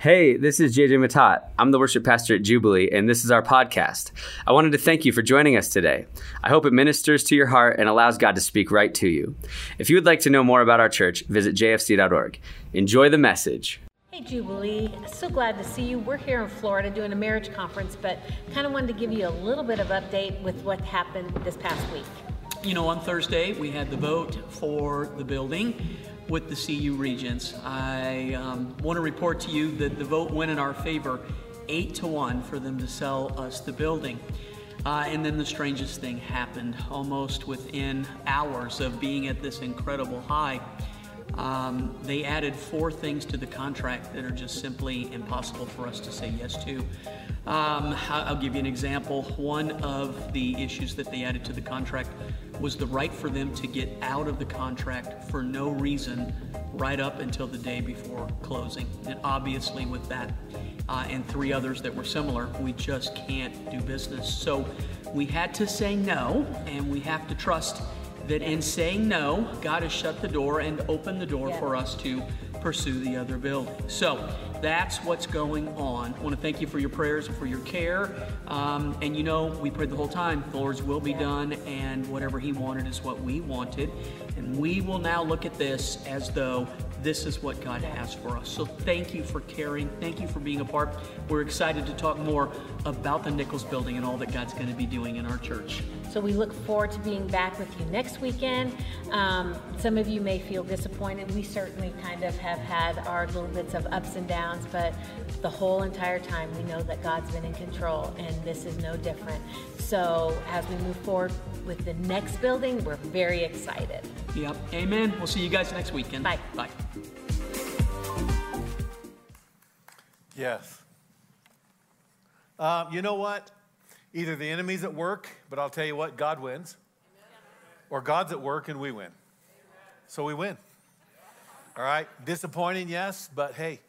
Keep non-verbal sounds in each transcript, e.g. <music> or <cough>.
Hey, this is JJ Matat. I'm the worship pastor at Jubilee, and this is our podcast. I wanted to thank you for joining us today. I hope it ministers to your heart and allows God to speak right to you. If you would like to know more about our church, visit jfc.org. Enjoy the message. Hey Jubilee, so glad to see you. We're here in Florida doing a marriage conference, but kind of wanted to give you a little bit of update with what happened this past week. You know, on Thursday we had the vote for the building with the CU Regents. I um, want to report to you that the vote went in our favor, eight to one, for them to sell us the building. Uh, and then the strangest thing happened almost within hours of being at this incredible high. Um, they added four things to the contract that are just simply impossible for us to say yes to. Um, I'll give you an example. One of the issues that they added to the contract was the right for them to get out of the contract for no reason right up until the day before closing. And obviously, with that uh, and three others that were similar, we just can't do business. So we had to say no, and we have to trust that in saying no, God has shut the door and opened the door yeah. for us to pursue the other building. So that's what's going on. I want to thank you for your prayers and for your care. Um, and you know, we prayed the whole time, the Lord's will be done, and whatever He wanted is what we wanted. And we will now look at this as though this is what God has for us. So thank you for caring. Thank you for being a part. We're excited to talk more about the Nichols building and all that God's going to be doing in our church. So we look forward to being back with you next weekend. Um, some of you may feel disappointed. We certainly kind of have had our little bits of ups and downs, but the whole entire time we know that God's been in control and this is no different. So as we move forward with the next building, we're very excited. Yep. Amen. We'll see you guys next weekend. Bye. Bye. Yes. Um, you know what? Either the enemy's at work, but I'll tell you what, God wins, or God's at work and we win. So we win. All right? Disappointing, yes, but hey,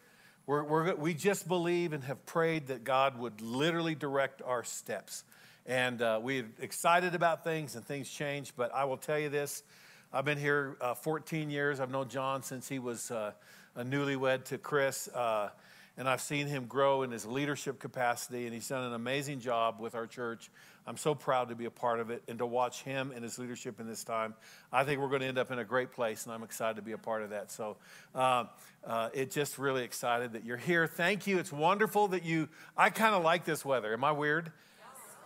we're, we're, we just believe and have prayed that God would literally direct our steps. And uh, we're excited about things and things change, but I will tell you this I've been here uh, 14 years. I've known John since he was uh, a newlywed to Chris. Uh, and I've seen him grow in his leadership capacity, and he's done an amazing job with our church. I'm so proud to be a part of it and to watch him and his leadership in this time. I think we're going to end up in a great place, and I'm excited to be a part of that. So, uh, uh, it just really excited that you're here. Thank you. It's wonderful that you. I kind of like this weather. Am I weird?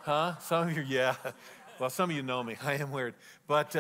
Huh? Some of you, yeah. Well, some of you know me. <laughs> I am weird, but.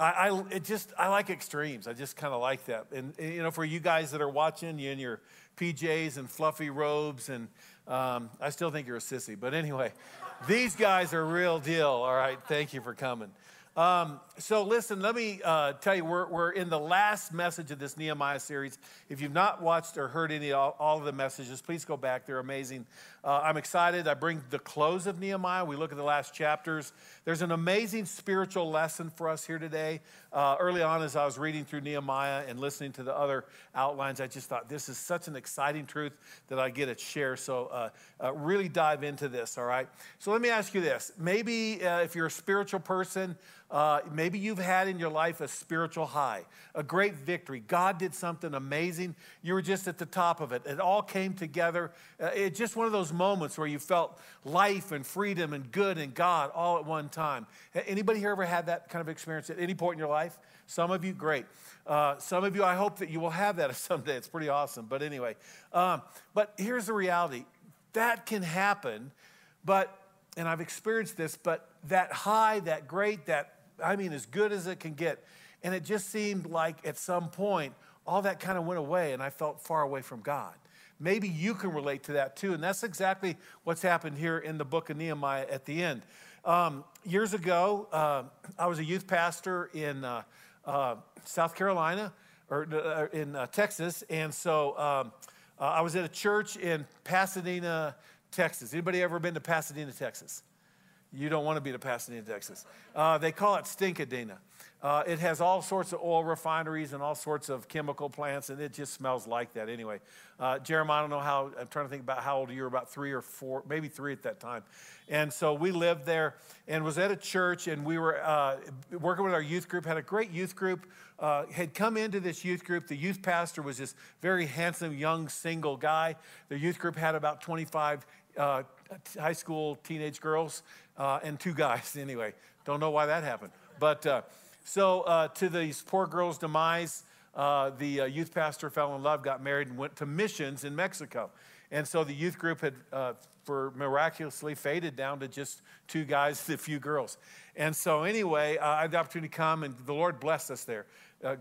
I, I, just I like extremes. I just kind of like that. And you know, for you guys that are watching, you in your PJs and fluffy robes, and um, I still think you're a sissy. But anyway, <laughs> these guys are real deal. All right, thank you for coming. Um, so, listen, let me uh, tell you, we're, we're in the last message of this Nehemiah series. If you've not watched or heard any all, all of the messages, please go back. They're amazing. Uh, I'm excited. I bring the close of Nehemiah. We look at the last chapters. There's an amazing spiritual lesson for us here today. Uh, early on, as I was reading through Nehemiah and listening to the other outlines, I just thought this is such an exciting truth that I get to share. So, uh, uh, really dive into this, all right? So, let me ask you this. Maybe uh, if you're a spiritual person, uh, maybe you've had in your life a spiritual high, a great victory. God did something amazing. You were just at the top of it. It all came together. Uh, it's just one of those moments where you felt life and freedom and good and God all at one time. Anybody here ever had that kind of experience at any point in your life? Some of you, great. Uh, some of you, I hope that you will have that <laughs> someday. It's pretty awesome. But anyway, um, but here's the reality that can happen, but, and I've experienced this, but that high, that great, that I mean, as good as it can get. And it just seemed like at some point, all that kind of went away, and I felt far away from God. Maybe you can relate to that too. And that's exactly what's happened here in the book of Nehemiah at the end. Um, years ago, uh, I was a youth pastor in uh, uh, South Carolina or uh, in uh, Texas. And so um, uh, I was at a church in Pasadena, Texas. Anybody ever been to Pasadena, Texas? You don't want to be to Pasadena, Texas. Uh, they call it Stinkadena. Uh, it has all sorts of oil refineries and all sorts of chemical plants, and it just smells like that anyway. Uh, Jeremiah, I don't know how, I'm trying to think about how old you were, about three or four, maybe three at that time. And so we lived there and was at a church, and we were uh, working with our youth group, had a great youth group, uh, had come into this youth group. The youth pastor was this very handsome, young, single guy. The youth group had about 25 uh, high school teenage girls uh, and two guys, <laughs> anyway. Don't know why that happened. But so, uh, to these poor girls' demise, uh, the uh, youth pastor fell in love, got married, and went to missions in Mexico. And so the youth group had, uh, for miraculously, faded down to just two guys a few girls. And so, anyway, uh, I had the opportunity to come, and the Lord blessed us there.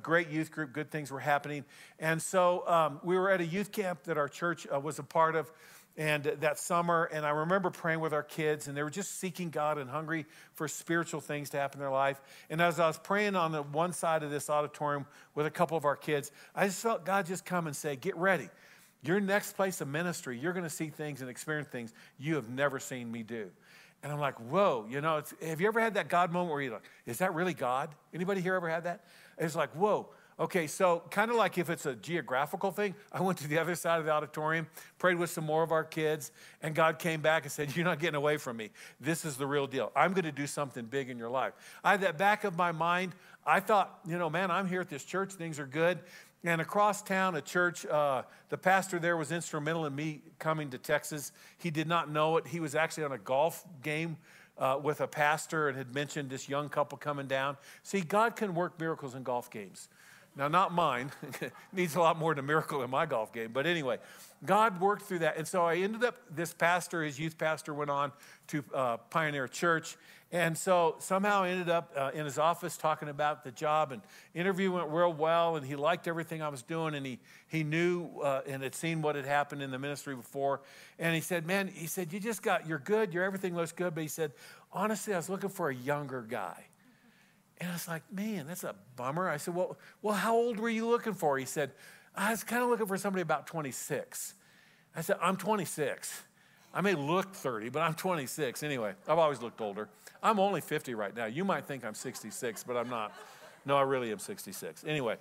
great youth group, good things were happening. And so, um, we were at a youth camp that our church uh, was a part of and that summer and i remember praying with our kids and they were just seeking god and hungry for spiritual things to happen in their life. And as i was praying on the one side of this auditorium with a couple of our kids i just felt god just come and say get ready. Your next place of ministry you're going to see things and experience things you have never seen me do. And i'm like whoa you know have you ever had that god moment where you're like is that really god anybody here ever had that? It's like whoa Okay, so kind of like if it's a geographical thing, <laughs> I went to the other side of the auditorium, prayed with some more of our kids, and God came back and said, You're not getting away from me. This is the real deal. I'm going to do something big in your life. I had that back of my mind. I thought, you know, man, I'm here at this church, things are good. And across town, a church, uh, the pastor there was instrumental in me coming to Texas. He did not know it. He was actually on a golf game uh, with a pastor and had mentioned this young couple coming down. See, God can work miracles in golf games. Now, not mine. <laughs> Needs a lot more than a miracle in my golf game. But anyway, God worked through that. And so I ended up, this pastor, his youth pastor, went on to uh, Pioneer Church. And so somehow I ended up uh, in his office talking about the job. And interview went real well. And he liked everything I was doing. And he, he knew uh, and had seen what had happened in the ministry before. And he said, Man, he said, You just got, you're good. Your everything looks good. But he said, Honestly, I was looking for a younger guy. And I was like, man, that's a bummer. I said, well, well, how old were you looking for? He said, I was kind of looking for somebody about 26. I said, I'm 26. I may look 30, but I'm 26. Anyway, I've always looked older. I'm only 50 right now. You might think I'm 66, but I'm not. No, I really am 66. Anyway,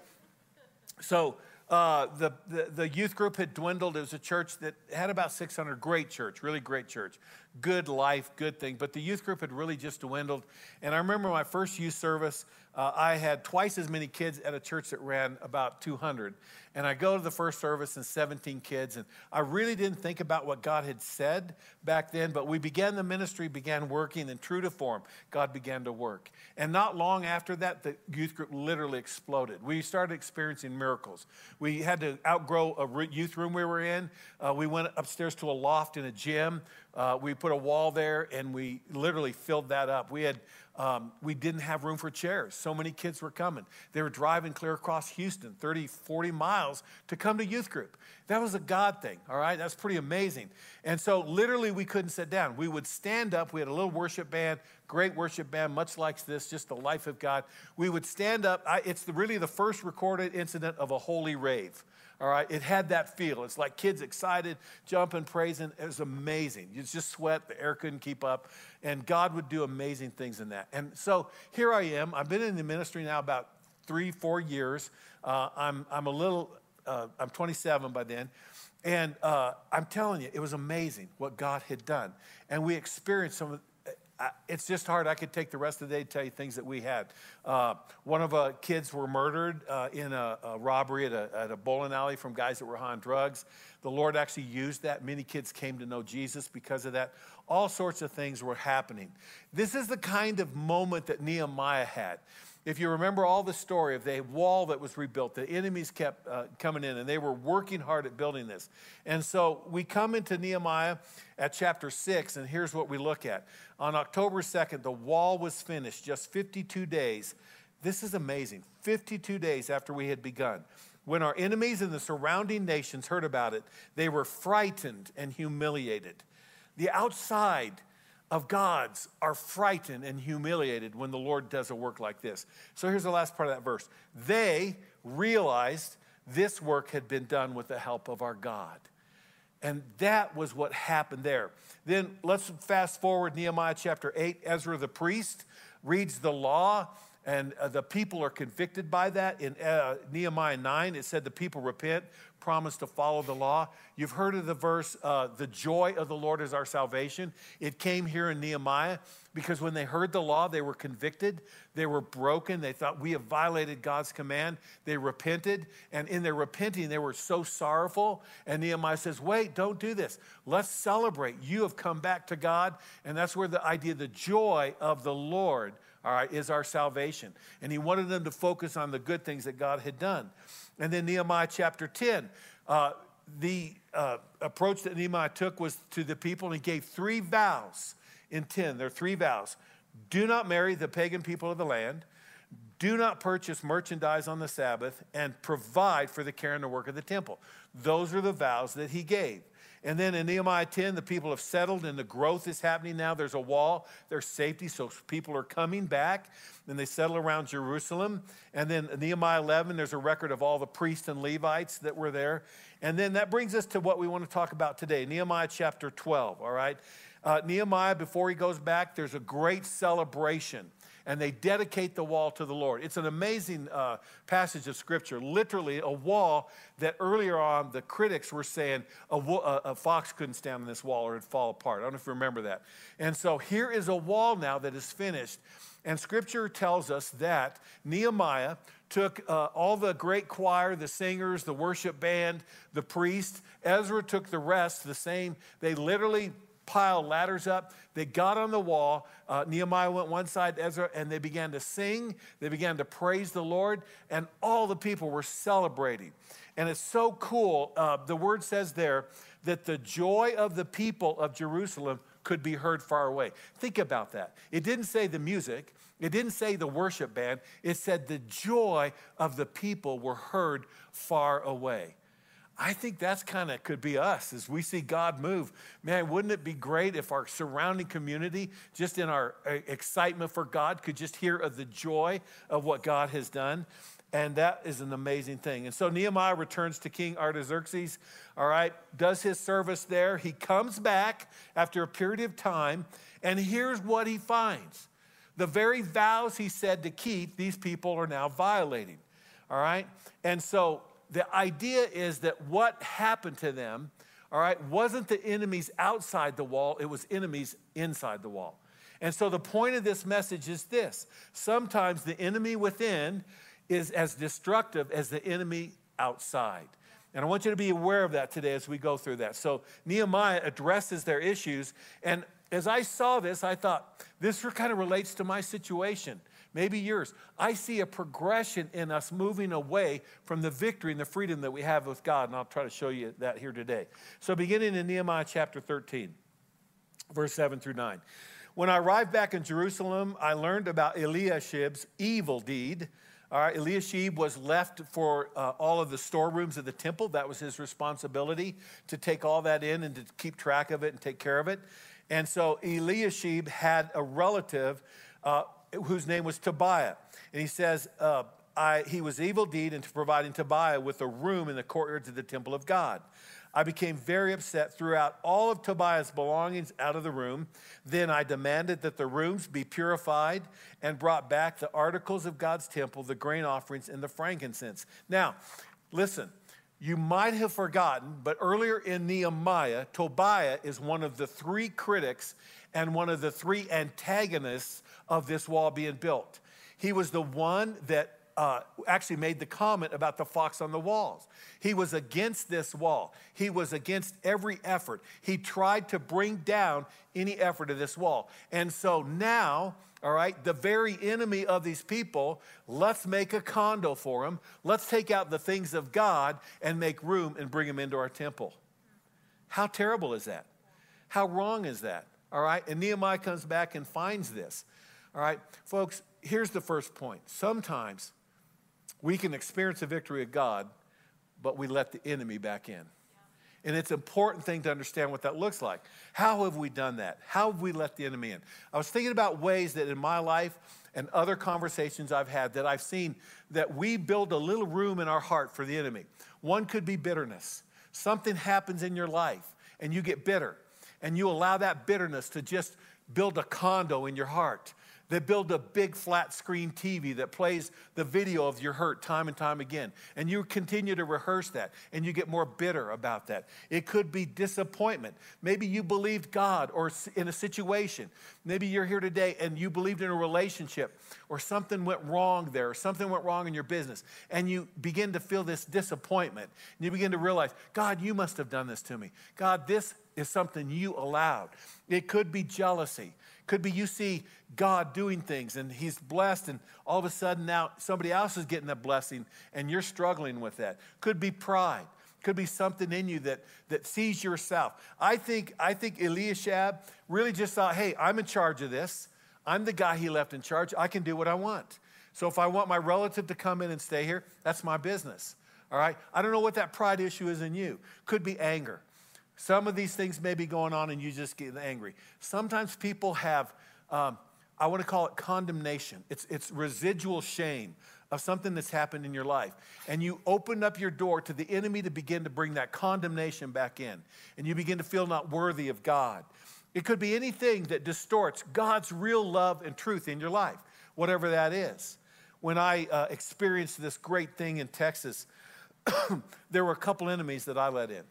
so uh, the, the, the, youth group had dwindled. It was a church that had about 600. Great church, really great church. Good life, good thing. But the youth group had really just dwindled. And I remember my first youth service, uh, I had twice as many kids at a church that ran about 200. And I go to the first service and 17 kids. And I really didn't think about what God had said back then, but we began the ministry, began working, and true to form, God began to work. And not long after that, the youth group literally exploded. We started experiencing miracles. We had to outgrow a youth room we were in. Uh, we went upstairs to a loft in a gym. Uh, we put a wall there and we literally filled that up. We had um, we didn't have room for chairs. So many kids were coming. They were driving clear across Houston, 30, 40 miles to come to youth group. That was a God thing, all right? That's pretty amazing. And so, literally, we couldn't sit down. We would stand up. We had a little worship band, great worship band, much like this, just the life of God. We would stand up. I, it's the, really the first recorded incident of a holy rave. All right, it had that feel. It's like kids excited, jumping, praising. It was amazing. You just sweat, the air couldn't keep up, and God would do amazing things in that. And so here I am. I've been in the ministry now about three, four years. Uh, I'm, I'm a little, uh, I'm 27 by then. And uh, I'm telling you, it was amazing what God had done. And we experienced some it's just hard. I could take the rest of the day to tell you things that we had. Uh, one of our kids were murdered uh, in a, a robbery at a, at a, bowling alley from guys that were on drugs. The Lord actually used that. Many kids came to know Jesus because of that. All sorts of things were happening. This is the kind of moment that Nehemiah had. If you remember all the story of the wall that was rebuilt, the enemies kept uh, coming in and they were working hard at building this. And so we come into Nehemiah at chapter 6, and here's what we look at. On October 2nd, the wall was finished, just 52 days. This is amazing. 52 days after we had begun. When our enemies and the surrounding nations heard about it, they were frightened and humiliated. The outside of God's are frightened and humiliated when the Lord does a work like this. So here's the last part of that verse. They realized this work had been done with the help of our God. And that was what happened there. Then let's fast forward Nehemiah chapter 8. Ezra the priest reads the law and uh, the people are convicted by that. In uh, Nehemiah 9, it said the people repent, promise to follow the law. You've heard of the verse, uh, the joy of the Lord is our salvation. It came here in Nehemiah because when they heard the law, they were convicted, they were broken, they thought, we have violated God's command. They repented, and in their repenting, they were so sorrowful. And Nehemiah says, wait, don't do this. Let's celebrate. You have come back to God. And that's where the idea, the joy of the Lord, all right, is our salvation. And he wanted them to focus on the good things that God had done. And then Nehemiah chapter 10, uh, the uh, approach that Nehemiah took was to the people, and he gave three vows in 10. There are three vows do not marry the pagan people of the land, do not purchase merchandise on the Sabbath, and provide for the care and the work of the temple. Those are the vows that he gave. And then in Nehemiah 10, the people have settled and the growth is happening now. There's a wall, there's safety, so people are coming back and they settle around Jerusalem. And then Nehemiah 11, there's a record of all the priests and Levites that were there. And then that brings us to what we want to talk about today Nehemiah chapter 12, all right? Uh, Nehemiah, before he goes back, there's a great celebration and they dedicate the wall to the Lord. It's an amazing uh, passage of scripture, literally a wall that earlier on the critics were saying a, a, a, fox couldn't stand on this wall or it'd fall apart. I don't know if you remember that. And so here is a wall now that is finished. And scripture tells us that Nehemiah took uh, all the great choir, the singers, the worship band, the priest. Ezra took the rest, the same. They literally piled ladders up. They got on the wall. Uh, Nehemiah went one side, Ezra, and they began to sing. They began to praise the Lord, and all the people were celebrating. And it's so cool. Uh, the word says there that the joy of the people of Jerusalem could be heard far away. Think about that. It didn't say the music, it didn't say the worship band, it said the joy of the people were heard far away. I think that's kind of could be us as we see God move. Man, wouldn't it be great if our surrounding community, just in our uh, excitement for God, could just hear of the joy of what God has done? And that is an amazing thing. And so Nehemiah returns to King Artaxerxes, all right, does his service there. He comes back after a period of time, and here's what he finds the very vows he said to keep, these people are now violating, all right? And so the idea is that what happened to them, all right, wasn't the enemies outside the wall, it was enemies inside the wall. And so the point of this message is this sometimes the enemy within is as destructive as the enemy outside. And I want you to be aware of that today as we go through that. So Nehemiah addresses their issues. And as I saw this, I thought, this kind of relates to my situation maybe yours. I see a progression in us moving away from the victory and the freedom that we have with God, and I'll try to show you that here today. So, beginning in Nehemiah chapter 13, verse 7 through 9. When I arrived back in Jerusalem, I learned about Eliashib's evil deed. All right, Eliashib was left for uh, all of the storerooms of the temple. That was his responsibility to take all that in and to keep track of it and take care of it. And so Eliashib had a relative uh, whose name was Tobiah. And he says, uh, I, he was evil deed into providing Tobiah with a room in the courtyards of the temple of God. I became very upset, threw out all of Tobiah's belongings out of the room. Then I demanded that the rooms be purified and brought back the articles of God's temple, the grain offerings, and the frankincense. Now, listen, you might have forgotten, but earlier in Nehemiah, Tobiah is one of the three critics and one of the three antagonists of this wall being built. He was the one that uh, actually made the comment about the fox on the walls. He was against this wall. He was against every effort. He tried to bring down any effort of this wall. And so now, all right, the very enemy of these people, let's make a condo for him. Let's take out the things of God and make room and bring him into our temple. How terrible is that? How wrong is that? All right, and Nehemiah comes back and finds this. All right, folks, here's the first point. Sometimes we can experience the victory of God, but we let the enemy back in. And it's an important thing to understand what that looks like. How have we done that? How have we let the enemy in? I was thinking about ways that in my life and other conversations I've had that I've seen that we build a little room in our heart for the enemy. One could be bitterness. Something happens in your life and you get bitter and you allow that bitterness to just build a condo in your heart They build a big flat screen TV that plays the video of your hurt time and time again. And you continue to rehearse that and you get more bitter about that. It could be disappointment. Maybe you believed God or in a situation. Maybe you're here today and you believed in a relationship or something went wrong there or something went wrong in your business. And you begin to feel this disappointment. And you begin to realize, God, you must have done this to me. God, this is something you allowed. It could be jealousy. Could be you see God doing things and He's blessed, and all of a sudden now somebody else is getting that blessing and you're struggling with that. Could be pride. Could be something in you that, that sees yourself. I think, I think Eliashib really just thought, hey, I'm in charge of this. I'm the guy he left in charge. I can do what I want. So if I want my relative to come in and stay here, that's my business. All right? I don't know what that pride issue is in you. Could be anger. Some of these things may be going on and you just get angry. Sometimes people have, um, I want to call it condemnation. It's, it's residual shame of something that's happened in your life. And you open up your door to the enemy to begin to bring that condemnation back in. And you begin to feel not worthy of God. It could be anything that distorts God's real love and truth in your life, whatever that is. When I uh, experienced this great thing in Texas, <coughs> there were a couple enemies that I let in.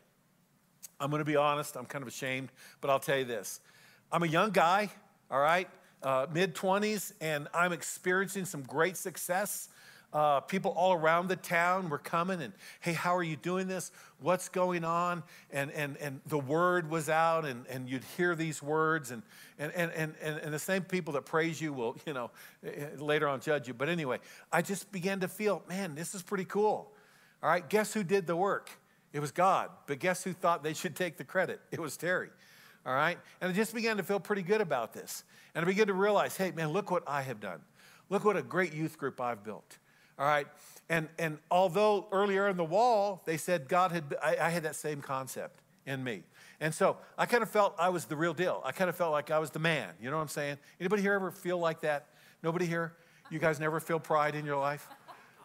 I'm going to be honest, I'm kind of ashamed, but I'll tell you this. I'm a young guy, all right, uh, mid 20s, and I'm experiencing some great success. Uh, people all around the town were coming and, hey, how are you doing this? What's going on? And, and, and the word was out, and, and you'd hear these words, and, and, and, and, and the same people that praise you will, you know, eh, eh, later on judge you. But anyway, I just began to feel, man, this is pretty cool. All right, guess who did the work? It was God. But guess who thought they should take the credit? It was Terry. All right? And I just began to feel pretty good about this. And I began to realize, hey, man, look what I have done. Look what a great youth group I've built. All right? And, and although earlier in the wall, they said God had, I, I had that same concept in me. And so I kind of felt I was the real deal. I kind of felt like I was the man. You know what I'm saying? Anybody here ever feel like that? Nobody here? You guys never feel pride in your life?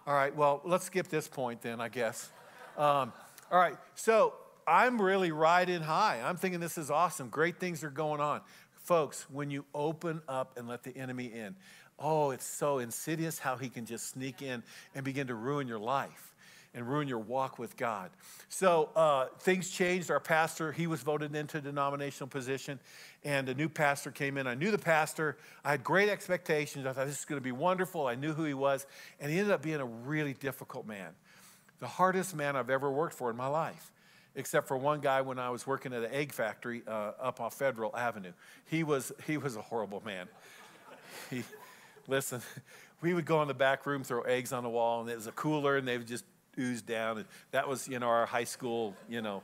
All right, well, let's skip this point then, I guess. Um, all right, so I'm really riding high. I'm thinking this is awesome. Great things are going on. Folks, when you open up and let the enemy in, oh, it's so insidious how he can just sneak in and begin to ruin your life and ruin your walk with God. So uh, things changed. Our pastor, he was voted into a denominational position, and a new pastor came in. I knew the pastor. I had great expectations. I thought this is going to be wonderful. I knew who he was, and he ended up being a really difficult man the hardest man I've ever worked for in my life, except for one guy when I was working at an egg factory uh, up off Federal Avenue. He was, he was a horrible man. He, listen, we would go in the back room, throw eggs on the wall, and it was a cooler, and they would just ooze down. And that was, you know, our high school, you know,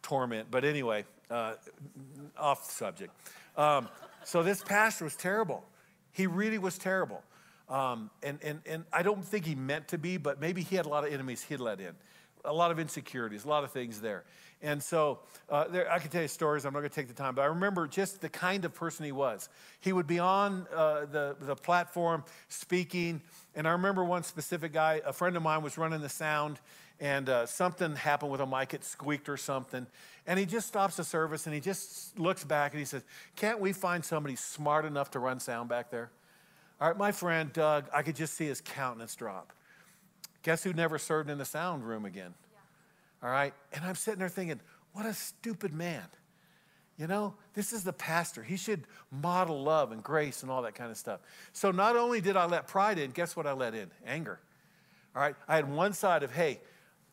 torment. But anyway, uh, off subject. Um, so this pastor was terrible. He really was terrible. Um, and, and, and I don't think he meant to be, but maybe he had a lot of enemies he'd let in, a lot of insecurities, a lot of things there. And so uh, there, I can tell you stories, I'm not going to take the time, but I remember just the kind of person he was. He would be on uh, the, the platform speaking, and I remember one specific guy, a friend of mine was running the sound, and uh, something happened with a mic, it squeaked or something. And he just stops the service and he just looks back and he says, Can't we find somebody smart enough to run sound back there? All right, my friend Doug, I could just see his countenance drop. Guess who never served in the sound room again? Yeah. All right, and I'm sitting there thinking, what a stupid man. You know, this is the pastor. He should model love and grace and all that kind of stuff. So not only did I let pride in, guess what I let in? Anger. All right, I had one side of, hey,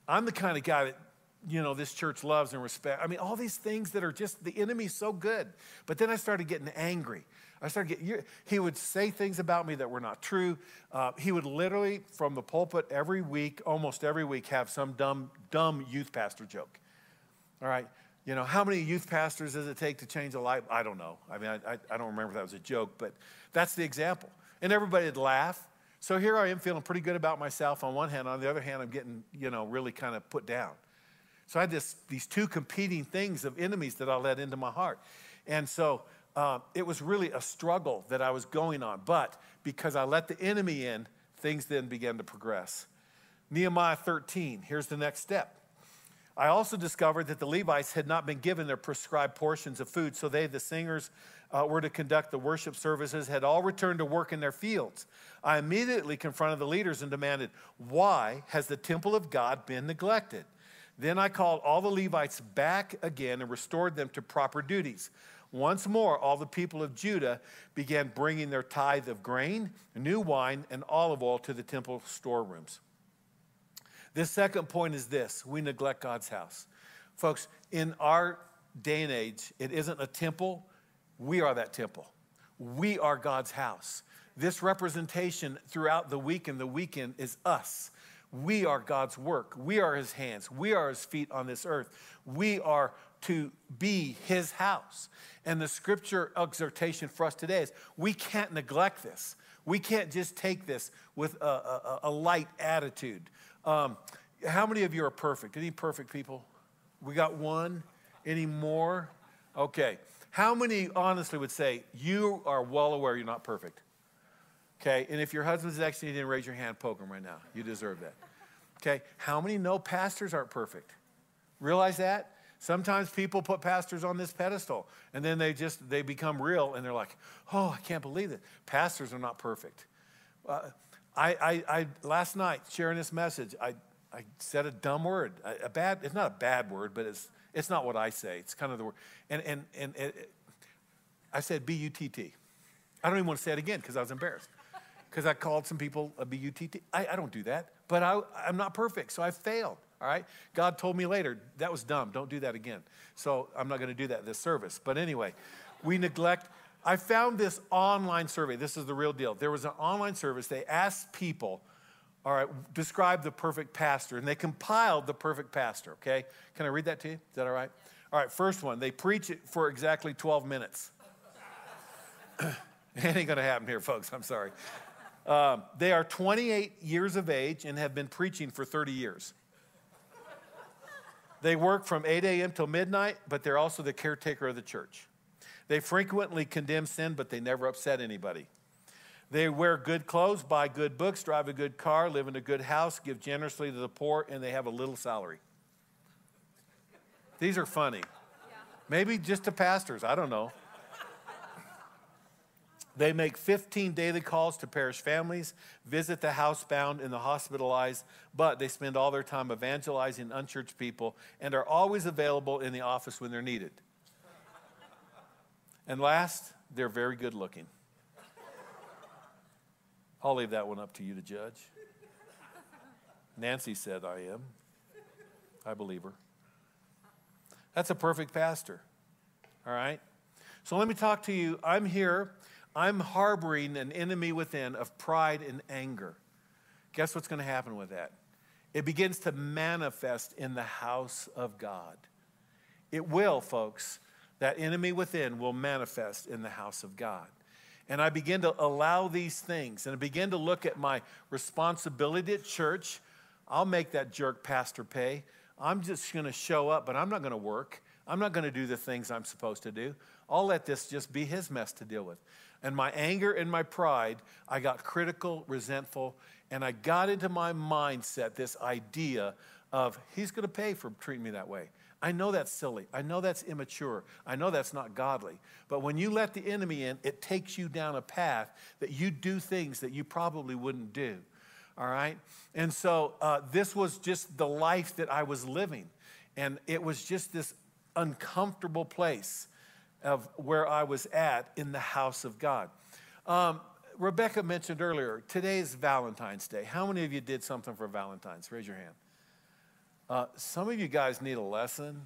I'm the kind of guy that you know, this church loves and respect. I mean, all these things that are just the enemy's so good. But then I started getting angry. I started getting, he would say things about me that were not true. Uh, he would literally, from the pulpit every week, almost every week, have some dumb, dumb youth pastor joke. All right. You know, how many youth pastors does it take to change a life? I don't know. I mean, I, I, I don't remember if that was a joke, but that's the example. And everybody would laugh. So here I am feeling pretty good about myself on one hand. On the other hand, I'm getting, you know, really kind of put down. So I had this, these two competing things of enemies that I let into my heart. And so uh, it was really a struggle that I was going on. But because I let the enemy in, things then began to progress. Nehemiah 13, here's the next step. I also discovered that the Levites had not been given their prescribed portions of food, so they, the singers, uh, were to conduct the worship services, had all returned to work in their fields. I immediately confronted the leaders and demanded, Why has the temple of God been neglected? Then I called all the Levites back again and restored them to proper duties. Once more, all the people of Judah began bringing their tithe of grain, new wine, and olive oil to the temple storerooms. This second point is this we neglect God's house. Folks, in our day and age, it isn't a temple, we are that temple. We are God's house. This representation throughout the week and the weekend is us. We are God's work. We are his hands. We are his feet on this earth. We are to be his house. And the scripture exhortation for us today is we can't neglect this. We can't just take this with a, a, a light attitude. Um, how many of you are perfect? Any perfect people? We got one? Any more? Okay. How many honestly would say you are well aware you're not perfect? Okay. And if your husband's next to you, didn't raise your hand, poke him right now. You deserve that. Okay. How many know pastors aren't perfect? Realize that? Sometimes people put pastors on this pedestal and then they just they become real and they're like, oh, I can't believe it. Pastors are not perfect. Uh, I, I, I, last night sharing this message, I, I said a dumb word. A, a, bad, it's not a bad word, but it's, it's not what I say. It's kind of the word. And, and, and it, I said B U T T. I don't even want to say it again because I was embarrassed. Because I called some people a B U T T. I, I don't do that, but I, I'm not perfect, so I failed. All right? God told me later, that was dumb. Don't do that again. So I'm not going to do that this service. But anyway, we neglect I found this online survey. This is the real deal. There was an online service. They asked people, all right, describe the perfect pastor, and they compiled the perfect pastor, okay? Can I read that to you? Is that all right? All right, first one. They preach it for exactly 12 minutes. <coughs> it ain't gonna happen here, folks. I'm sorry. Um, they are 28 years of age and have been preaching for 30 years. They work from 8 a.m. till midnight, but they're also the caretaker of the church. They frequently condemn sin, but they never upset anybody. They wear good clothes, buy good books, drive a good car, live in a good house, give generously to the poor, and they have a little salary. These are funny. Maybe just to pastors, I don't know. They make 15 daily calls to parish families, visit the housebound and the hospitalized, but they spend all their time evangelizing unchurched people and are always available in the office when they're needed. And last, they're very good looking. I'll leave that one up to you to judge. Nancy said, I am. I believe her. That's a perfect pastor. All right? So let me talk to you. I'm here. I'm harboring an enemy within of pride and anger. Guess what's going to happen with that? It begins to manifest in the house of God. It will, folks that enemy within will manifest in the house of God. And I begin to allow these things and I begin to look at my responsibility at church. I'll make that jerk pastor pay. I'm just going to show up, but I'm not going to work. I'm not going to do the things I'm supposed to do. I'll let this just be his mess to deal with. And my anger and my pride, I got critical, resentful, and I got into my mindset this idea of he's going to pay for treating me that way. I know that's silly. I know that's immature. I know that's not godly. But when you let the enemy in, it takes you down a path that you do things that you probably wouldn't do. All right? And so uh, this was just the life that I was living. And it was just this uncomfortable place of where I was at in the house of God. Um, Rebecca mentioned earlier, today is Valentine's Day. How many of you did something for Valentine's? Raise your hand. Uh, some of you guys need a lesson.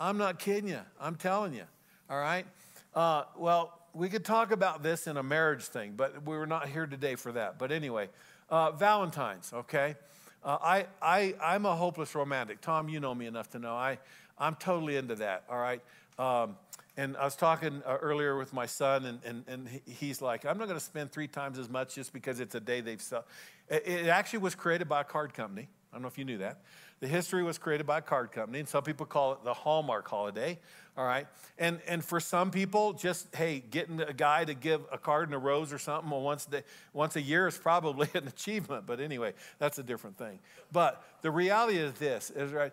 I'm not kidding you. I'm telling you. All right? Uh, well, we could talk about this in a marriage thing, but we were not here today for that. But anyway, uh, Valentine's, okay? Uh, I, I, I'm a hopeless romantic. Tom, you know me enough to know I, I'm totally into that, all right? Um, and I was talking uh, earlier with my son, and, and, and he's like, I'm not going to spend three times as much just because it's a day they've sell. It, it actually was created by a card company. I don't know if you knew that. The history was created by a card company, and some people call it the Hallmark holiday. All right. And, and for some people, just, hey, getting a guy to give a card and a rose or something once, a, once a year is probably <laughs> an achievement. But anyway, that's a different thing. But the reality is this is right.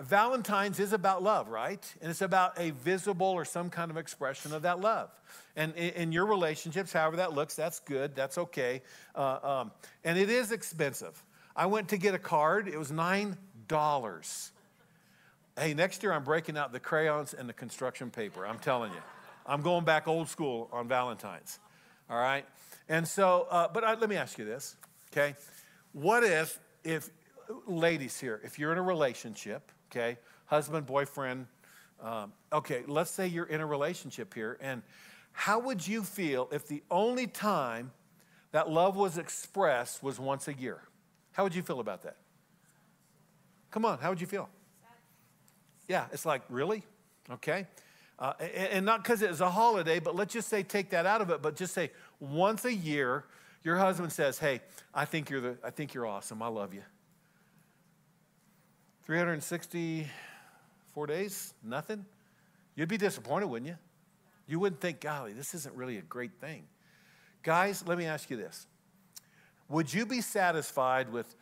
Valentine's is about love, right? And it's about a visible or some kind of expression of that love. And in, your relationships, however that looks, that's good, that's okay. Uh, um, and it is expensive. I went to get a card, it was $9. Hey, next year I'm breaking out the crayons and the construction paper. I'm telling you. I'm going back old school on Valentine's. All right? And so, uh, but I, let me ask you this, okay? What if, if, ladies here, if you're in a relationship, okay, husband, boyfriend, um, okay, let's say you're in a relationship here, and how would you feel if the only time that love was expressed was once a year? How would you feel about that? Come on, how would you feel? Yeah, it's like, really? Okay. Uh, and, and not because it's a holiday, but let's just say take that out of it, but just say once a year, your husband says, Hey, I think you're, the, I think you're awesome. I love you. 364 days, nothing? You'd be disappointed, wouldn't you? You wouldn't think, golly, this isn't really a great thing. Guys, let me ask you this Would you be satisfied with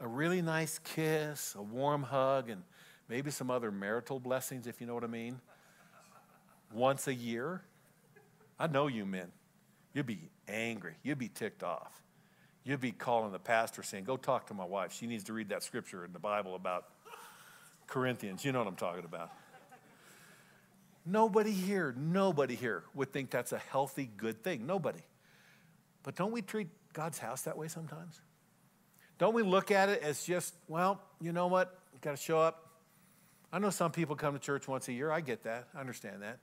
a really nice kiss, a warm hug, and maybe some other marital blessings, if you know what I mean, once a year. I know you men. You'd be angry. You'd be ticked off. You'd be calling the pastor saying, Go talk to my wife. She needs to read that scripture in the Bible about Corinthians. You know what I'm talking about. Nobody here, nobody here would think that's a healthy, good thing. Nobody. But don't we treat God's house that way sometimes? Don't we look at it as just, well, you know what? You Got to show up, I know some people come to church once a year. I get that. I understand that.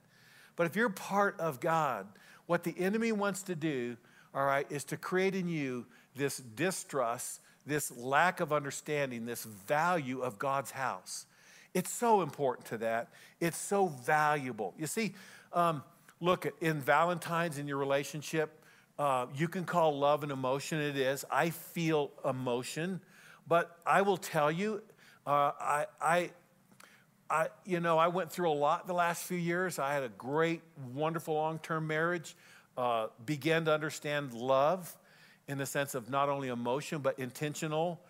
But if you're part of God, what the enemy wants to do, all right, is to create in you this distrust, this lack of understanding, this value of God's house. It's so important to that. It's so valuable. You see, um, look, in Valentine's in your relationship, uh, you can call love an emotion. It is. I feel emotion. But I will tell you, uh, I, I, I, you know, I went through a lot the last few years. I had a great, wonderful long term marriage, uh, began to understand love in the sense of not only emotion, but intentional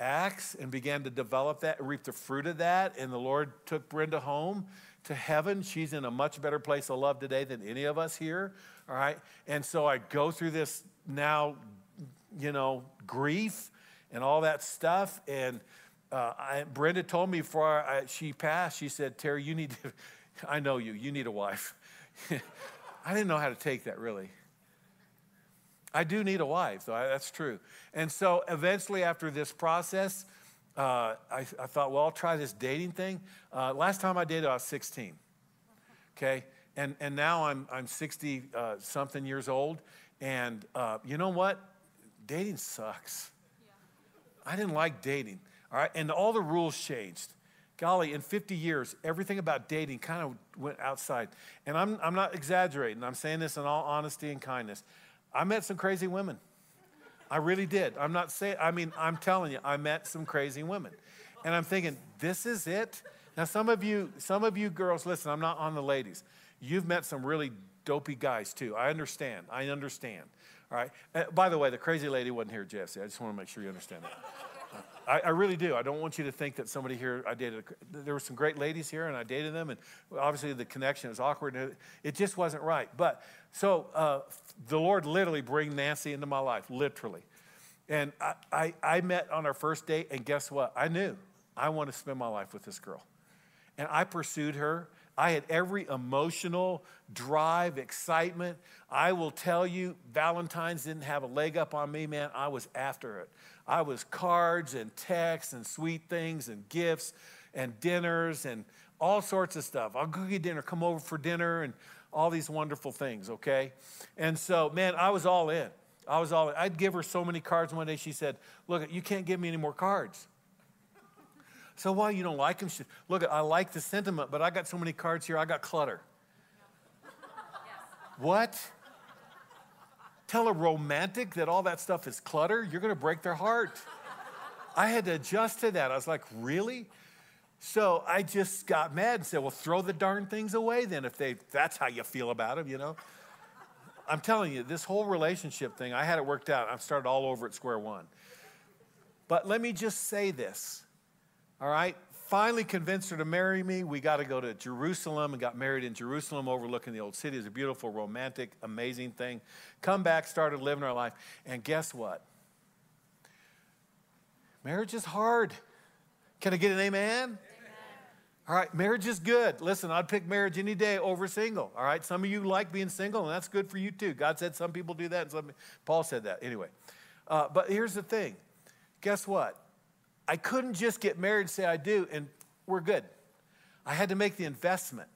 acts, and began to develop that reap the fruit of that. And the Lord took Brenda home to heaven. She's in a much better place of love today than any of us here. All right. And so I go through this now, you know, grief and all that stuff. And, uh, I, Brenda told me before I, she passed, she said, Terry, you need to, <laughs> I know you, you need a wife. <laughs> I didn't know how to take that really. I do need a wife, though, that's true. And so eventually, after this process, uh, I, I, thought, well, I'll try this dating thing. Uh, last time I dated, I was 16. Okay? And, and now I'm, I'm 60 uh, something years old. And uh, you know what? Dating sucks. Yeah. I didn't like dating. All right, and all the rules changed. Golly, in 50 years, everything about dating kind of went outside. And I'm, I'm not exaggerating, I'm saying this in all honesty and kindness. I met some crazy women. I really did. I'm not saying, I mean, I'm telling you, I met some crazy women. And I'm thinking, this is it? Now, some of you, some of you girls, listen, I'm not on the ladies. You've met some really dopey guys too. I understand. I understand. All right. Uh, by the way, the crazy lady wasn't here, Jesse. I just want to make sure you understand that. I, I, really do. I don't want you to think that somebody here, I dated, there were some great ladies here and I dated them, and obviously the connection was awkward. It, it just wasn't right. But so uh, the Lord literally bring Nancy into my life, literally. And I, I, I met on our first date, and guess what? I knew I want to spend my life with this girl. And I pursued her. I had every emotional drive, excitement. I will tell you, Valentine's didn't have a leg up on me, man. I was after it. I was cards and texts and sweet things and gifts and dinners and all sorts of stuff. I'll go get dinner, come over for dinner, and all these wonderful things, okay? And so, man, I was all in. I was all in. I'd give her so many cards one day. She said, Look, you can't give me any more cards. So why you don't like them? She, Look, I like the sentiment, but I got so many cards here, I got clutter. Yes. <laughs> What? tell a romantic that all that stuff is clutter, you're to break their heart. I had to adjust to that. I was like, really? So I just got mad and said, well, throw the darn things away then if they that's how you feel about them, you know? I'm telling you, this whole relationship thing, I had it worked out. I've started all over at square one. But let me just say this, all right? finally convinced her to marry me. We got to go to Jerusalem and got married in Jerusalem, overlooking the old city. It was a beautiful, romantic, amazing thing. Come back, started living our life. And guess what? Marriage is hard. Can I get an amen? amen? All right, marriage is good. Listen, I'd pick marriage any day over single. All right, some of you like being single, and that's good for you too. God said some people do that, and some, Paul said that. Anyway, uh, but here's the thing guess what? I couldn't just get married and say I do, and we're good. I had to make the investment.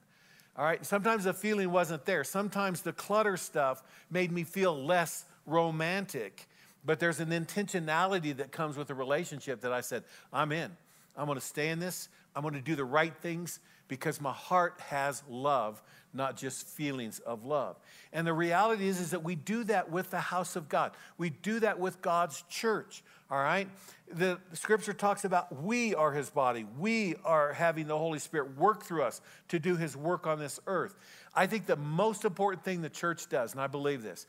All right, sometimes the feeling wasn't there. Sometimes the clutter stuff made me feel less romantic. But there's an intentionality that comes with a relationship that I said, I'm in. I'm going to stay in this. I'm going to do the right things because my heart has love, not just feelings of love. And the reality is, is that we do that with the house of God. We do that with God's church. All right? The scripture talks about we are his body. We are having the Holy Spirit work through us to do his work on this earth. I think the most important thing the church does, and I believe this,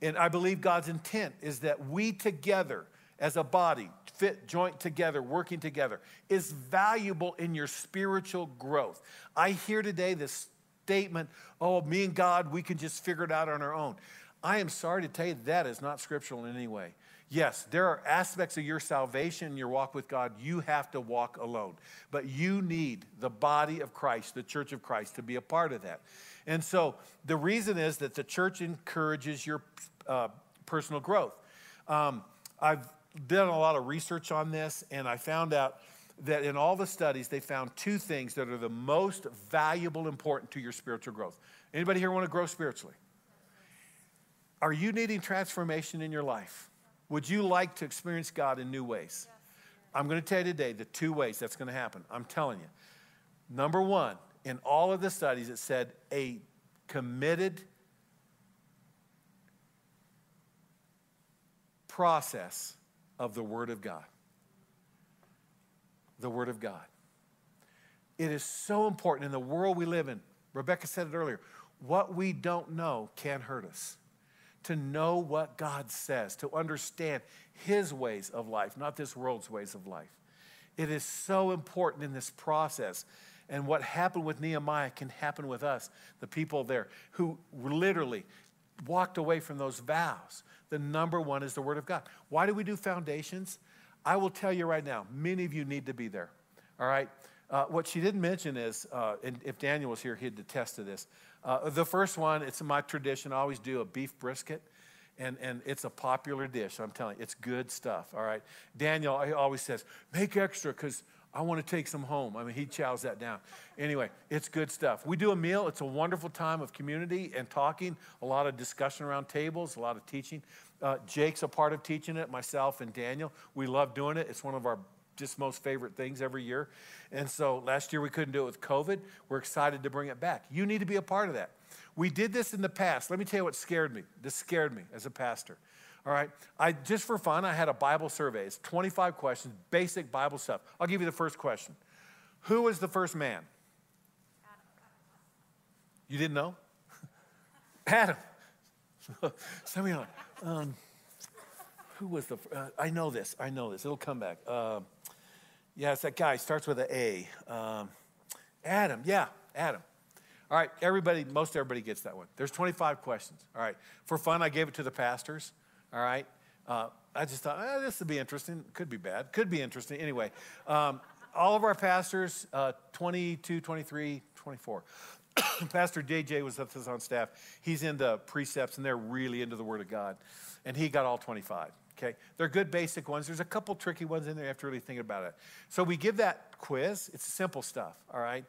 and I believe God's intent is that we together as a body, fit joint together, working together, is valuable in your spiritual growth. I hear today this statement, oh, me and God, we can just figure it out on our own. I am sorry to tell you that is not scriptural in any way. Yes, there are aspects of your salvation, your walk with God, you have to walk alone. But you need the body of Christ, the church of Christ, to be a part of that. And so the reason is that the church encourages your uh, personal growth. Um, I've done a lot of research on this, and I found out that in all the studies, they found two things that are the most valuable, important to your spiritual growth. Anybody here want to grow spiritually? Are you needing transformation in your life? Would you like to experience God in new ways? I'm going to tell you today the two ways that's going to happen. I'm telling you. Number one, in all of the studies, it said a committed process of the Word of God. The Word of God. It is so important in the world we live in. Rebecca said it earlier. What we don't know can hurt us to know what God says, to understand His ways of life, not this world's ways of life. It is so important in this process. And what happened with Nehemiah can happen with us, the people there who literally walked away from those vows. The number one is the Word of God. Why do we do foundations? I will tell you right now, many of you need to be there. All right? Uh, what she didn't mention is, uh, and if Daniel was here, he'd attest to this. Uh, the first one, it's my tradition. I always do a beef brisket, and, and it's a popular dish. I'm telling you, it's good stuff. All right. Daniel always says, make extra because I want to take some home. I mean, he chows that down. Anyway, it's good stuff. We do a meal. It's a wonderful time of community and talking, a lot of discussion around tables, a lot of teaching. Uh, Jake's a part of teaching it, myself and Daniel. We love doing it. It's one of our just most favorite things every year. And so last year we couldn't do it with COVID. We're excited to bring it back. You need to be a part of that. We did this in the past. Let me tell you what scared me. This scared me as a pastor. All right. I just for fun, I had a Bible survey. It's 25 questions, basic Bible stuff. I'll give you the first question. Who was the first man? You didn't know? <laughs> Adam. Some of you are like, um, who was the? Uh, I know this. I know this. It'll come back. Uh, yeah, it's that guy. Starts with an A. Um, Adam. Yeah, Adam. All right, everybody, most everybody gets that one. There's 25 questions. All right, for fun, I gave it to the pastors. All right, uh, I just thought eh, this would be interesting. Could be bad. Could be interesting. Anyway, um, all of our pastors, uh, 22, 23, 24. <coughs> Pastor DJ was with us on staff. He's into precepts, and they're really into the Word of God, and he got all 25. Okay, they're good basic ones. There's a couple tricky ones in there. You have to really think about it. So we give that quiz. It's simple stuff. All right,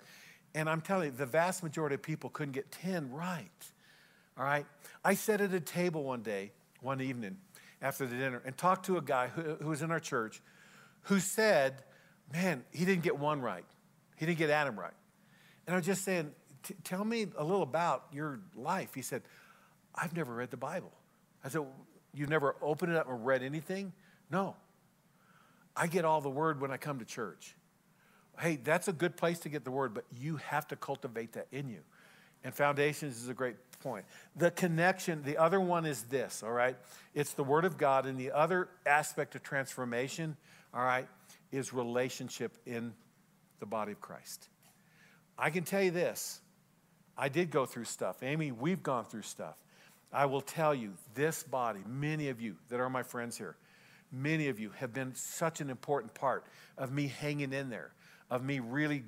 and I'm telling you, the vast majority of people couldn't get 10 right. All right, I sat at a table one day, one evening after the dinner, and talked to a guy who, who was in our church, who said, "Man, he didn't get one right. He didn't get Adam right." And I was just saying, "Tell me a little about your life." He said, "I've never read the Bible." I said, You've never opened it up and read anything? No. I get all the word when I come to church. Hey, that's a good place to get the word, but you have to cultivate that in you. And foundations is a great point. The connection, the other one is this, all right? It's the word of God. And the other aspect of transformation, all right, is relationship in the body of Christ. I can tell you this I did go through stuff. Amy, we've gone through stuff. I will tell you, this body, many of you that are my friends here, many of you have been such an important part of me hanging in there, of me really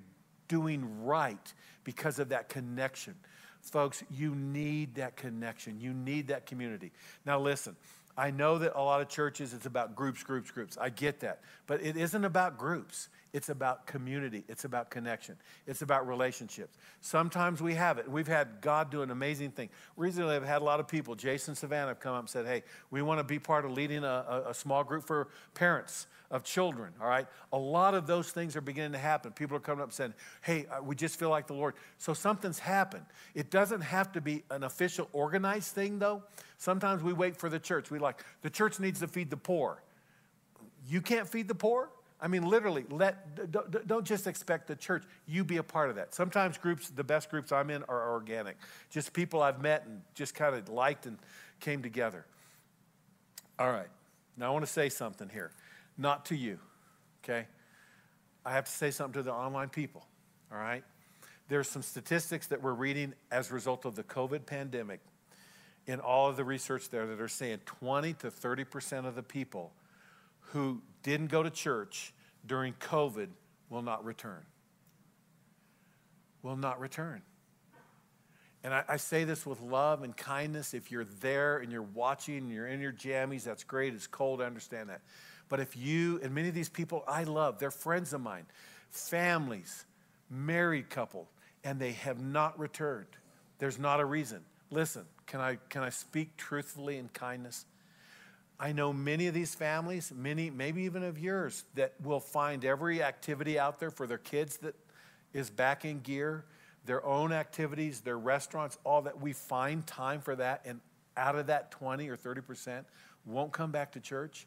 doing right because of that connection. Folks, you need that connection. You need that community. Now, listen, I know that a lot of churches, it's about groups, groups, groups. I get that. But it isn't about groups. It's about community. It's about connection. It's about relationships. Sometimes we have it. We've had God do an amazing thing. Recently, I've had a lot of people, Jason Savannah, have come up and said, hey, we want to be part of leading a, a, small group for parents of children, all right? A lot of those things are beginning to happen. People are coming up and saying, hey, uh, we just feel like the Lord. So something's happened. It doesn't have to be an official organized thing, though. Sometimes we wait for the church. We like, the church needs to feed the poor. You can't feed the poor? I mean, literally, let, don't just expect the church. You be a part of that. Sometimes groups, the best groups I'm in are organic. Just people I've met and just kind of liked and came together. All right. Now I want to say something here not to you, okay? I have to say something to the online people, all right? There's some statistics that we're reading as a result of the COVID pandemic in all of the research there that are saying 20 to 30% of the people who didn't go to church during COVID will not return. Will not return. And I, I, say this with love and kindness. If you're there and you're watching and you're in your jammies, that's great. It's cold, I understand that. But if you, and many of these people I love, they're friends of mine, families, married couple, and they have not returned. There's not a reason. Listen, can I, can I speak truthfully in kindness? I know many of these families, many, maybe even of yours, that will find every activity out there for their kids that is back in gear, their own activities, their restaurants, all that. We find time for that, and out of that 20 or 30% won't come back to church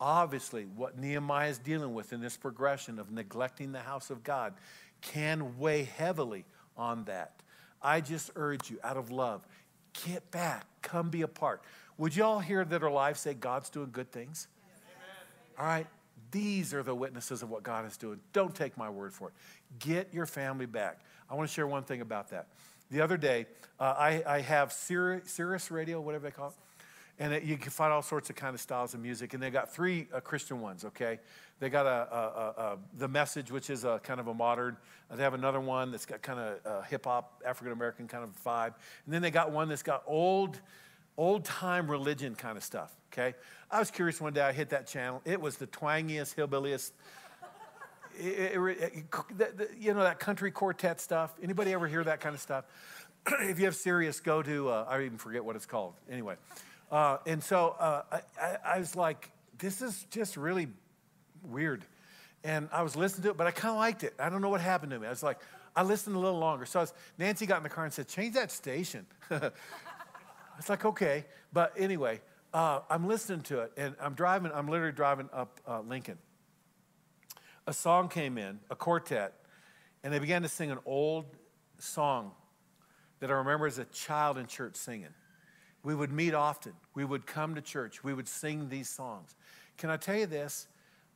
obviously what Nehemiah is dealing with in this progression of neglecting the house of God can weigh heavily on that. I just urge you, out of love, get back, come be a part. Would you all hear that our lives say God's doing good things? All right, these are the witnesses of what God is doing. Don't take my word for it. Get your family back. I want to share one thing about that. The other day, uh, I, I have Sirius, Sirius Radio, whatever they call it and it, you can find all sorts of kind of styles of music. And they got three uh, Christian ones. Okay, they got a, a, a, the message, which is a kind of a modern. Uh, they have another one that's got kind of uh, hip hop, African American kind of vibe, and then they got one that's got old, old time religion kind of stuff. Okay, I was curious one day. I hit that channel. It was the twangiest, hillbilliest. It, it, it, you know that country quartet stuff. Anybody ever hear that kind of stuff? <clears throat> if you have Sirius, go to uh, I even forget what it's called. Anyway, uh, and so uh, I, I, was like, this is just really weird. And I was listening to it, but I kind of liked it. I don't know what happened to me. I was like, I listened a little longer. So was, Nancy got in the car and said, change that station. <laughs> I was like, okay. But anyway, uh, I'm listening to it, and I'm driving, I'm literally driving up uh, Lincoln. A song came in, a quartet, and they began to sing an old song that I remember as a child in church singing. We would meet often. We would come to church. We would sing these songs. Can I tell you this?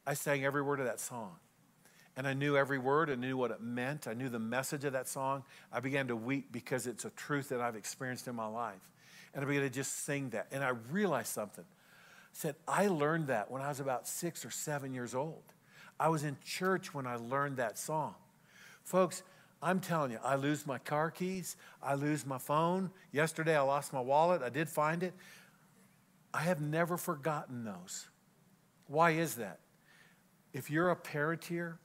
I sang every word of that song. And I knew every word. I knew what it meant. I knew the message of that song. I began to weep because it's a truth that I've experienced in my life. And I began to just sing that. And I realized something. I said, I learned that when I was about six or seven years old. I was in church when I learned that song. Folks, I'm telling you, I lose my car keys, I lose my phone. Yesterday, I lost my wallet. I did find it. I have never forgotten those. Why is that? If you're a parent here,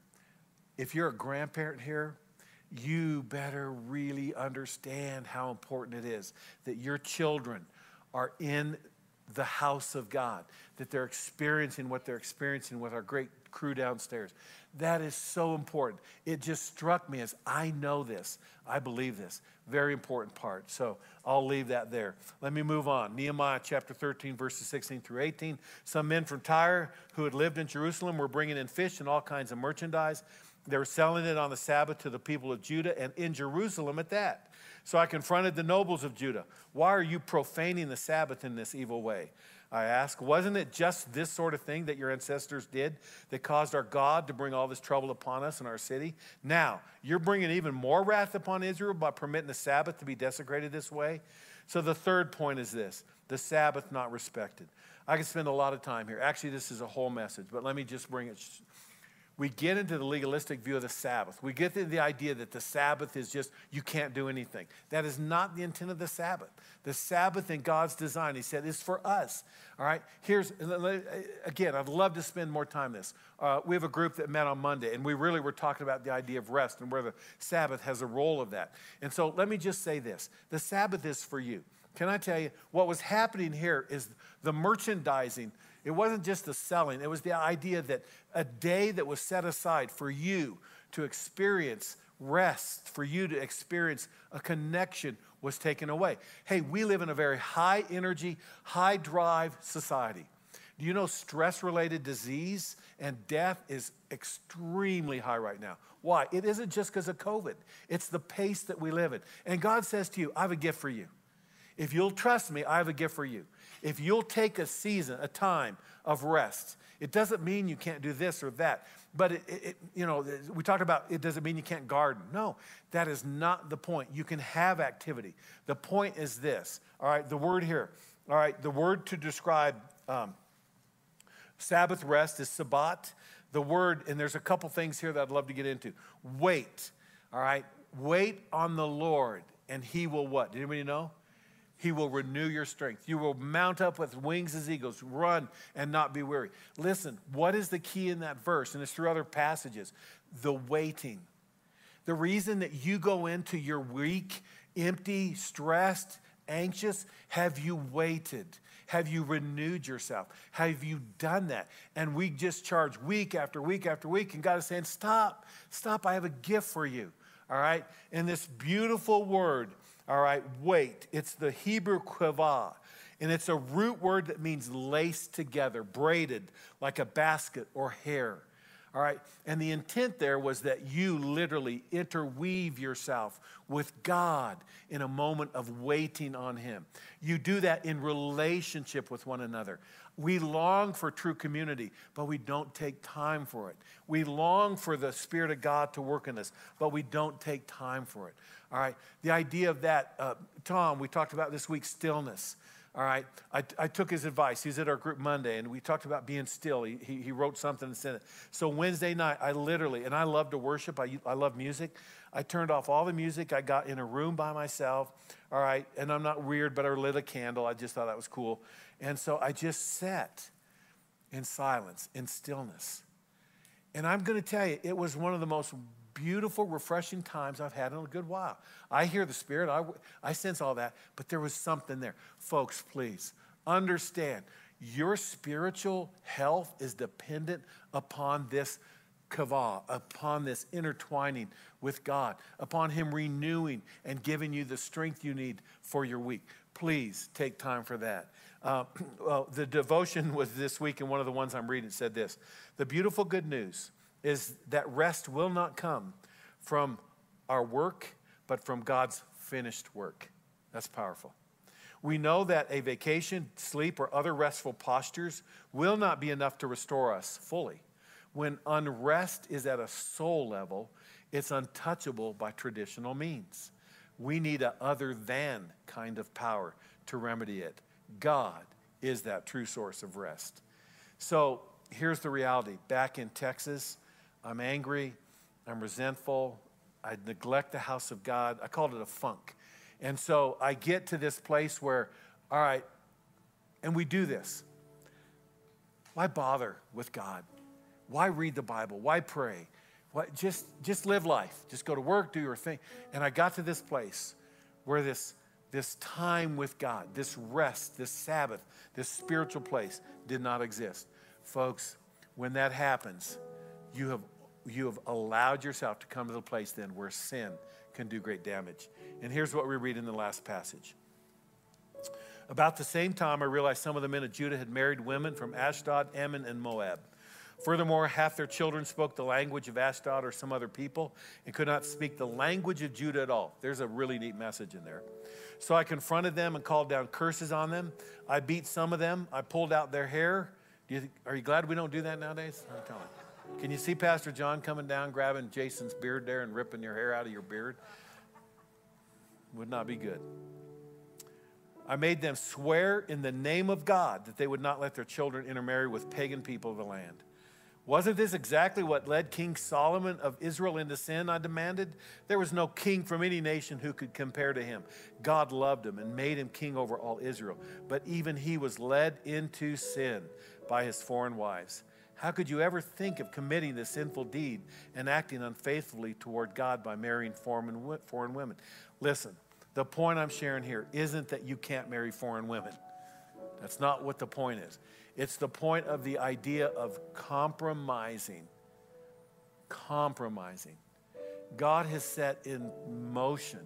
if you're a grandparent here, you better really understand how important it is that your children are in the house of God, that they're experiencing what they're experiencing with our great crew downstairs. That is so important. It just struck me as I know this, I believe this. Very important part. So I'll leave that there. Let me move on. Nehemiah chapter 13, verses 16 through 18. Some men from Tyre who had lived in Jerusalem were bringing in fish and all kinds of merchandise. They were selling it on the Sabbath to the people of Judah and in Jerusalem at that. So I confronted the nobles of Judah. Why are you profaning the Sabbath in this evil way? I ask, wasn't it just this sort of thing that your ancestors did that caused our God to bring all this trouble upon us and our city? Now, you're bringing even more wrath upon Israel by permitting the Sabbath to be desecrated this way? So, the third point is this the Sabbath not respected. I could spend a lot of time here. Actually, this is a whole message, but let me just bring it we get into the legalistic view of the Sabbath. We get to the idea that the Sabbath is just, you can't do anything. That is not the intent of the Sabbath. The Sabbath in God's design, He said, is for us. All right, here's, again, I'd love to spend more time this. Uh, we have a group that met on Monday, and we really were talking about the idea of rest and where the Sabbath has a role of that. And so let me just say this the Sabbath is for you. Can I tell you, what was happening here is the merchandising it wasn't just the selling, it was the idea that a day that was set aside for you to experience rest, for you to experience a connection was taken away. Hey, we live in a very high energy, high drive society. Do you know stress related disease and death is extremely high right now? Why? It isn't just because of COVID, it's the pace that we live in. And God says to you, I have a gift for you. If you'll trust me, I have a gift for you. If you'll take a season, a time of rest, it doesn't mean you can't do this or that. But it, it, you know, we talked about it doesn't mean you can't garden. No, that is not the point. You can have activity. The point is this. All right, the word here. All right, the word to describe um, Sabbath rest is Sabbat. The word, and there's a couple things here that I'd love to get into. Wait. All right, wait on the Lord, and He will what? Did anybody know? He will renew your strength. You will mount up with wings as eagles, run and not be weary. Listen, what is the key in that verse? And it's through other passages the waiting. The reason that you go into your week empty, stressed, anxious, have you waited? Have you renewed yourself? Have you done that? And we just charge week after week after week, and God is saying, Stop, stop, I have a gift for you. All right? And this beautiful word all right, wait. It's the Hebrew kvah, and it's a root word that means laced together, braided like a basket or hair. All right, and the intent there was that you literally interweave yourself with God in a moment of waiting on Him. You do that in relationship with one another. We long for true community, but we don't take time for it. We long for the Spirit of God to work in us, but we don't take time for it. All right. The idea of that, uh, Tom, we talked about this week stillness. All right. I, I took his advice. He's at our group Monday, and we talked about being still. He, he, he, wrote something and sent it. So Wednesday night, I literally, and I love to worship, I, I love music. I turned off all the music. I got in a room by myself. All right. And I'm not weird, but I lit a candle. I just thought that was cool. And so I just sat in silence, in stillness. And I'm going to tell you, it was one of the most beautiful, refreshing times I've had in a good while. I hear the Spirit, I, I sense all that, but there was something there. Folks, please understand your spiritual health is dependent upon this kavah, upon this intertwining with God, upon Him renewing and giving you the strength you need for your week. Please take time for that. Uh, <clears throat> well, the devotion <laughs> was this week, and one of the ones I'm reading said this The beautiful good news is that rest will not come from our work, but from God's finished work. That's powerful. We know that a vacation, sleep, or other restful postures will not be enough to restore us fully. When unrest is at a soul level, it's untouchable by traditional means. We need a other than kind of power to remedy it. God is that true source of rest. So here's the reality. Back in Texas, I'm angry, I'm resentful, I neglect the house of God. I called it a funk. And so I get to this place where, all right, and we do this. Why bother with God? Why read the Bible? Why pray? What, just, just live life. Just go to work, do your thing. And I got to this place where this, this time with God, this rest, this Sabbath, this spiritual place did not exist. Folks, when that happens, you have you have allowed yourself to come to the place then where sin can do great damage. And here's what we read in the last passage. About the same time, I realized some of the men of Judah had married women from Ashdod, Ammon, and Moab. Furthermore, half their children spoke the language of Ashdod or some other people and could not speak the language of Judah at all. There's a really neat message in there. So I confronted them and called down curses on them. I beat some of them. I pulled out their hair. You, are you glad we don't do that nowadays? I'm telling you. Can you see Pastor John coming down, grabbing Jason's beard there and ripping your hair out of your beard? Would not be good. I made them swear in the name of God that they would not let their children intermarry with pagan people of the land. Wasn't this exactly what led King Solomon of Israel into sin? I demanded. There was no king from any nation who could compare to him. God loved him and made him king over all Israel, but even he was led into sin by his foreign wives. How could you ever think of committing this sinful deed and acting unfaithfully toward God by marrying foreign women? Listen, the point I'm sharing here isn't that you can't marry foreign women. That's not what the point is. It's the point of the idea of compromising. Compromising. God has set in motion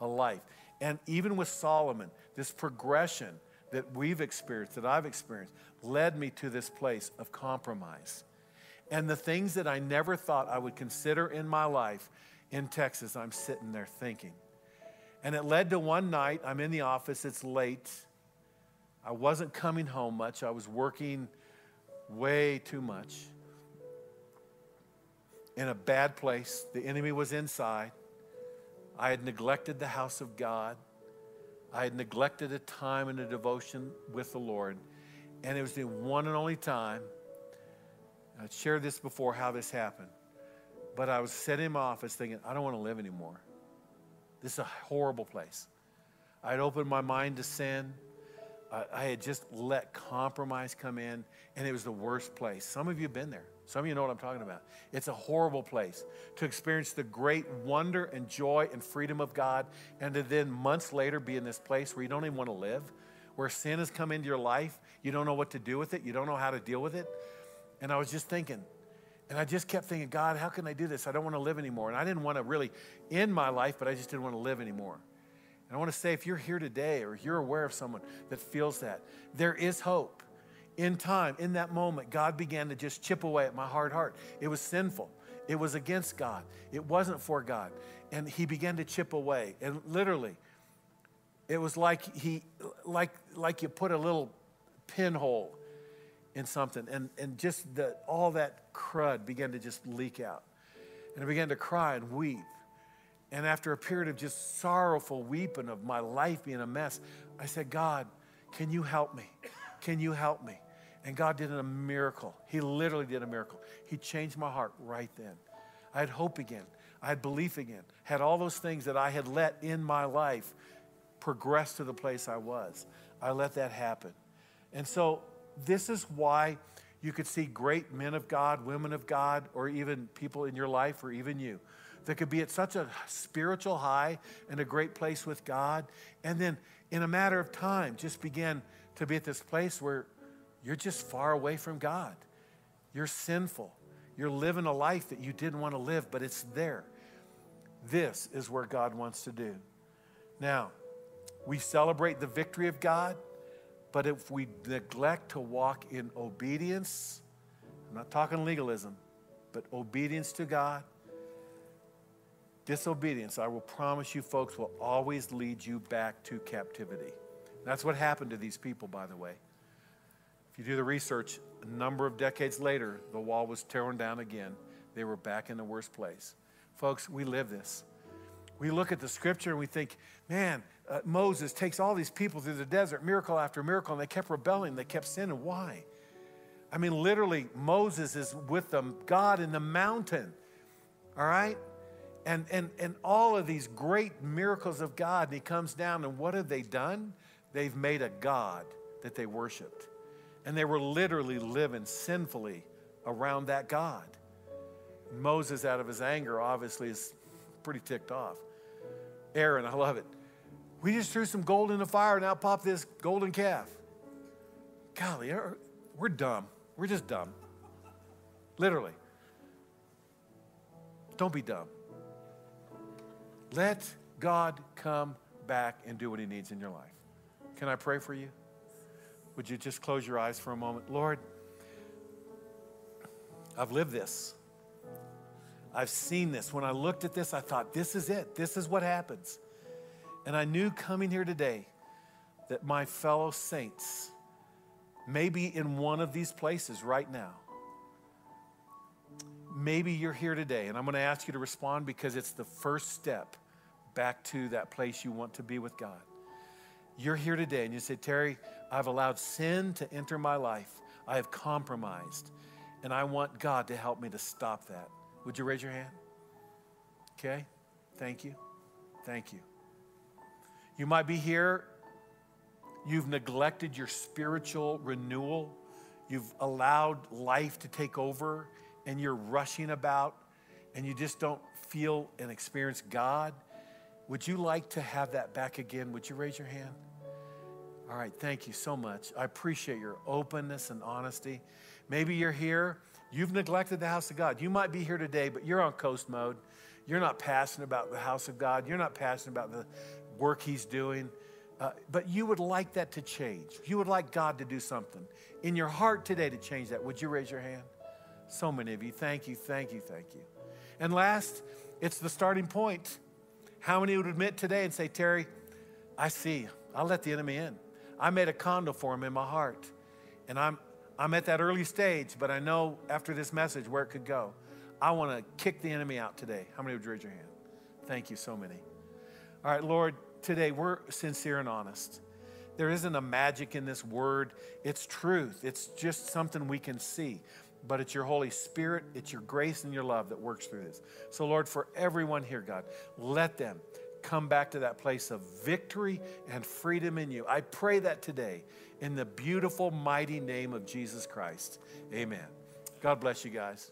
a life. And even with Solomon, this progression that we've experienced, that I've experienced, led me to this place of compromise. And the things that I never thought I would consider in my life in Texas, I'm sitting there thinking. And it led to one night, I'm in the office, it's late. I wasn't coming home much. I was working way too much in a bad place. The enemy was inside. I had neglected the house of God. I had neglected a time and a devotion with the Lord. And it was the one and only time. I'd shared this before how this happened. But I was sitting in my office thinking, I don't want to live anymore. This is a horrible place. I had opened my mind to sin. I had just let compromise come in, and it was the worst place. Some of you have been there. Some of you know what I'm talking about. It's a horrible place to experience the great wonder and joy and freedom of God, and to then months later be in this place where you don't even want to live, where sin has come into your life. You don't know what to do with it, you don't know how to deal with it. And I was just thinking, and I just kept thinking, God, how can I do this? I don't want to live anymore. And I didn't want to really end my life, but I just didn't want to live anymore. And I want to say, if you're here today or you're aware of someone that feels that, there is hope. In time, in that moment, God began to just chip away at my hard heart. It was sinful. It was against God. It wasn't for God. And he began to chip away. And literally, it was like he like like you put a little pinhole in something and, and just the, all that crud began to just leak out. And I began to cry and weep. And after a period of just sorrowful weeping of my life being a mess, I said, God, can you help me? Can you help me? And God did a miracle. He literally did a miracle. He changed my heart right then. I had hope again. I had belief again. Had all those things that I had let in my life progress to the place I was. I let that happen. And so this is why you could see great men of God, women of God, or even people in your life, or even you that could be at such a spiritual high and a great place with God, and then in a matter of time just begin to be at this place where you're just far away from God. You're sinful. You're living a life that you didn't want to live, but it's there. This is where God wants to do. Now, we celebrate the victory of God, but if we neglect to walk in obedience, I'm not talking legalism, but obedience to God, Disobedience, I will promise you, folks, will always lead you back to captivity. That's what happened to these people, by the way. You do the research, a number of decades later, the wall was torn down again. They were back in the worst place. Folks, we live this. We look at the scripture and we think, man, uh, Moses takes all these people through the desert, miracle after miracle, and they kept rebelling, they kept sinning. Why? I mean, literally, Moses is with them, God in the mountain. All right? and, and, and all of these great miracles of God. And he comes down, and what have they done? They've made a God that they worshiped. And they were literally living sinfully around that God. Moses, out of his anger, obviously is pretty ticked off. Aaron, I love it. We just threw some gold in the fire and popped this golden calf. Golly, we're dumb. We're just dumb. Literally. Don't be dumb. Let God come back and do what He needs in your life. Can I pray for you? Would you just close your eyes for a moment? Lord, I've lived this. I've seen this. When I looked at this, I thought, this is it. This is what happens. And I knew coming here today that my fellow saints may be in one of these places right now. Maybe you're here today, and I'm going to ask you to respond because it's the first step back to that place you want to be with God. You're here today, and you say, Terry, I've allowed sin to enter my life. I have compromised, and I want God to help me to stop that. Would you raise your hand? Okay. Thank you. Thank you. You might be here. You've neglected your spiritual renewal. You've allowed life to take over and you're rushing about and you just don't feel and experience God. Would you like to have that back again? Would you raise your hand? All right, thank you so much. I appreciate your openness and honesty. Maybe you're here You've neglected the house of God. You might be here today, but you're on coast mode. You're not passionate about the house of God. You're not passionate about the work He's doing. Uh, but you would like that to change. You would like God to do something in your heart today to change that. Would you raise your hand? So many of you. Thank you, thank you, thank you. And last, it's the starting point. How many would admit today and say, Terry, I see. I'll let the enemy in. I made a condo for him in my heart. And I'm, I'm at that early stage, but I know after this message where it could go. I want to kick the enemy out today. How many would raise your hand? Thank you, so many. All right, Lord, today we're sincere and honest. There isn't a magic in this word, it's truth. It's just something we can see. But it's your Holy Spirit, it's your grace and your love that works through this. So, Lord, for everyone here, God, let them come back to that place of victory and freedom in you. I pray that today in the beautiful, mighty name of Jesus Christ. Amen. God bless you guys.